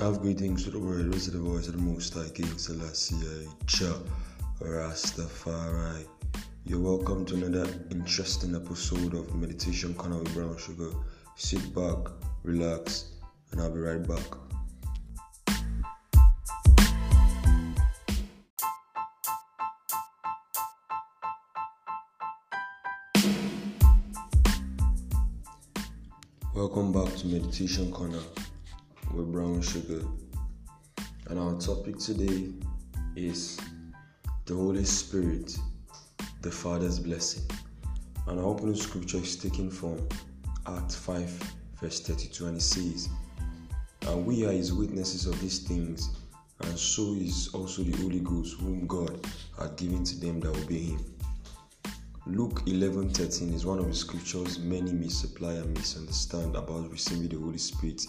Have greetings to the world, raise the voice of the Most High King Selassie, eh, Jah Rastafari. You're welcome to another interesting episode of Meditation Corner with Brown Sugar. Sit back, relax, and I'll be right back. Welcome back to Meditation Corner with Brown Sugar. And our topic today is the Holy Spirit, the Father's blessing. And our opening scripture is taken from Acts 5, verse 32, and it says, And we are his witnesses of these things, and so is also the Holy Ghost, whom God had given to them that obey him. Luke 11:13 is one of the scriptures many misapply and misunderstand about receiving the Holy Spirit.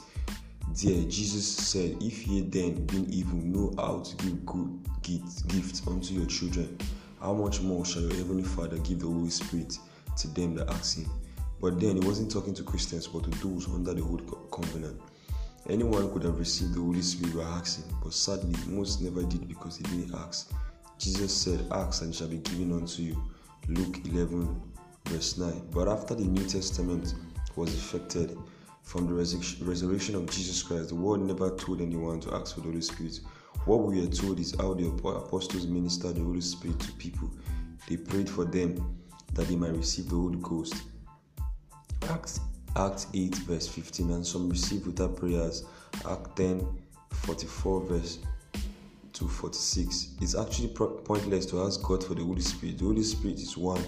There, Jesus said, If ye then, being evil, know how to give good gifts unto your children, how much more shall your heavenly Father give the Holy Spirit to them that ask Him? But then, He wasn't talking to Christians, but to those under the old covenant. Anyone could have received the Holy Spirit by asking, but sadly, most never did because they didn't ask. Jesus said, Ask and it shall be given unto you. Luke 11, verse 9. But after the New Testament was effected from the resurrection of Jesus Christ, the world never told anyone to ask for the Holy Spirit. What we are told is how the apostles ministered the Holy Spirit to people. They prayed for them that they might receive the Holy Ghost. Acts, Acts 8, verse 15, and some received without prayers. Act 10, 44, verse to 46. It's actually pointless to ask God for the Holy Spirit. The Holy Spirit is one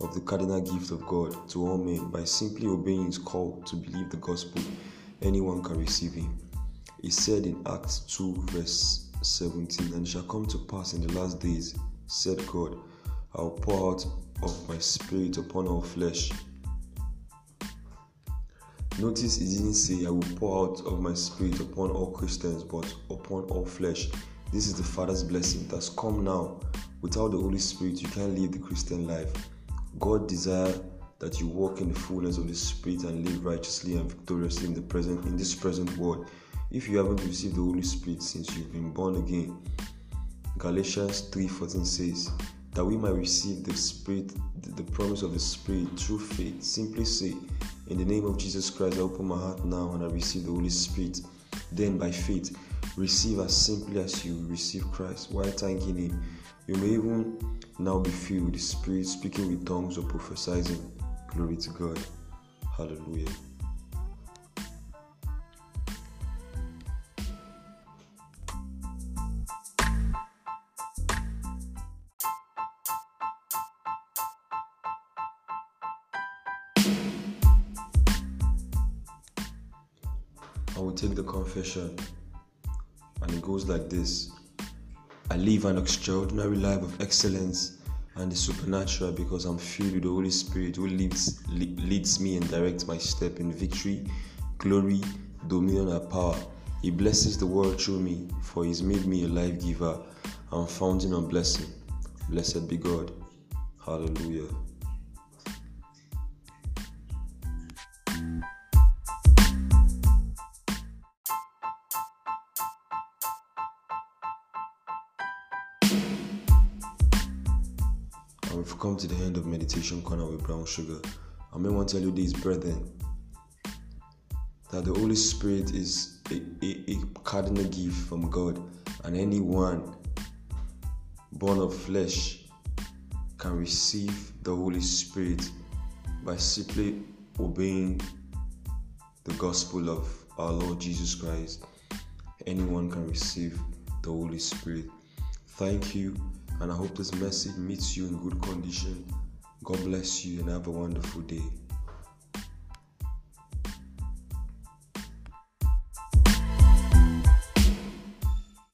of the cardinal gift of God to all men. By simply obeying His call to believe the gospel, anyone can receive Him. He said in Acts 2, verse 17, And it shall come to pass in the last days, said God, I will pour out of my spirit upon all flesh. Notice he didn't say, I will pour out of my spirit upon all Christians, but upon all flesh. This is the Father's blessing that's come now. Without the Holy Spirit, you can't live the Christian life. God desires that you walk in the fullness of the Spirit and live righteously and victoriously in the present in this present world. If you haven't received the Holy Spirit since you've been born again, Galatians 3:14 says that we might receive the Spirit, the promise of the Spirit through faith. Simply say, In the name of Jesus Christ, I open my heart now and I receive the Holy Spirit. Then by faith, receive as simply as you receive Christ while thanking Him. You may even now be filled with the Spirit, speaking with tongues or prophesying. Glory to God. Hallelujah. I will take the confession and it goes like this I live an extraordinary life of excellence and the supernatural because I'm filled with the Holy Spirit who leads, leads me and directs my step in victory, glory, dominion, and power. He blesses the world through me, for He's made me a life giver and fountain of blessing. Blessed be God. Hallelujah. And we've come to the end of Meditation Corner with Brown Sugar. I may want to tell you this, brethren, that the Holy Spirit is a, a, a cardinal gift from God, and anyone born of flesh can receive the Holy Spirit by simply obeying the gospel of our Lord Jesus Christ. Anyone can receive the Holy Spirit. Thank you and I hope this message meets you in good condition. God bless you and have a wonderful day.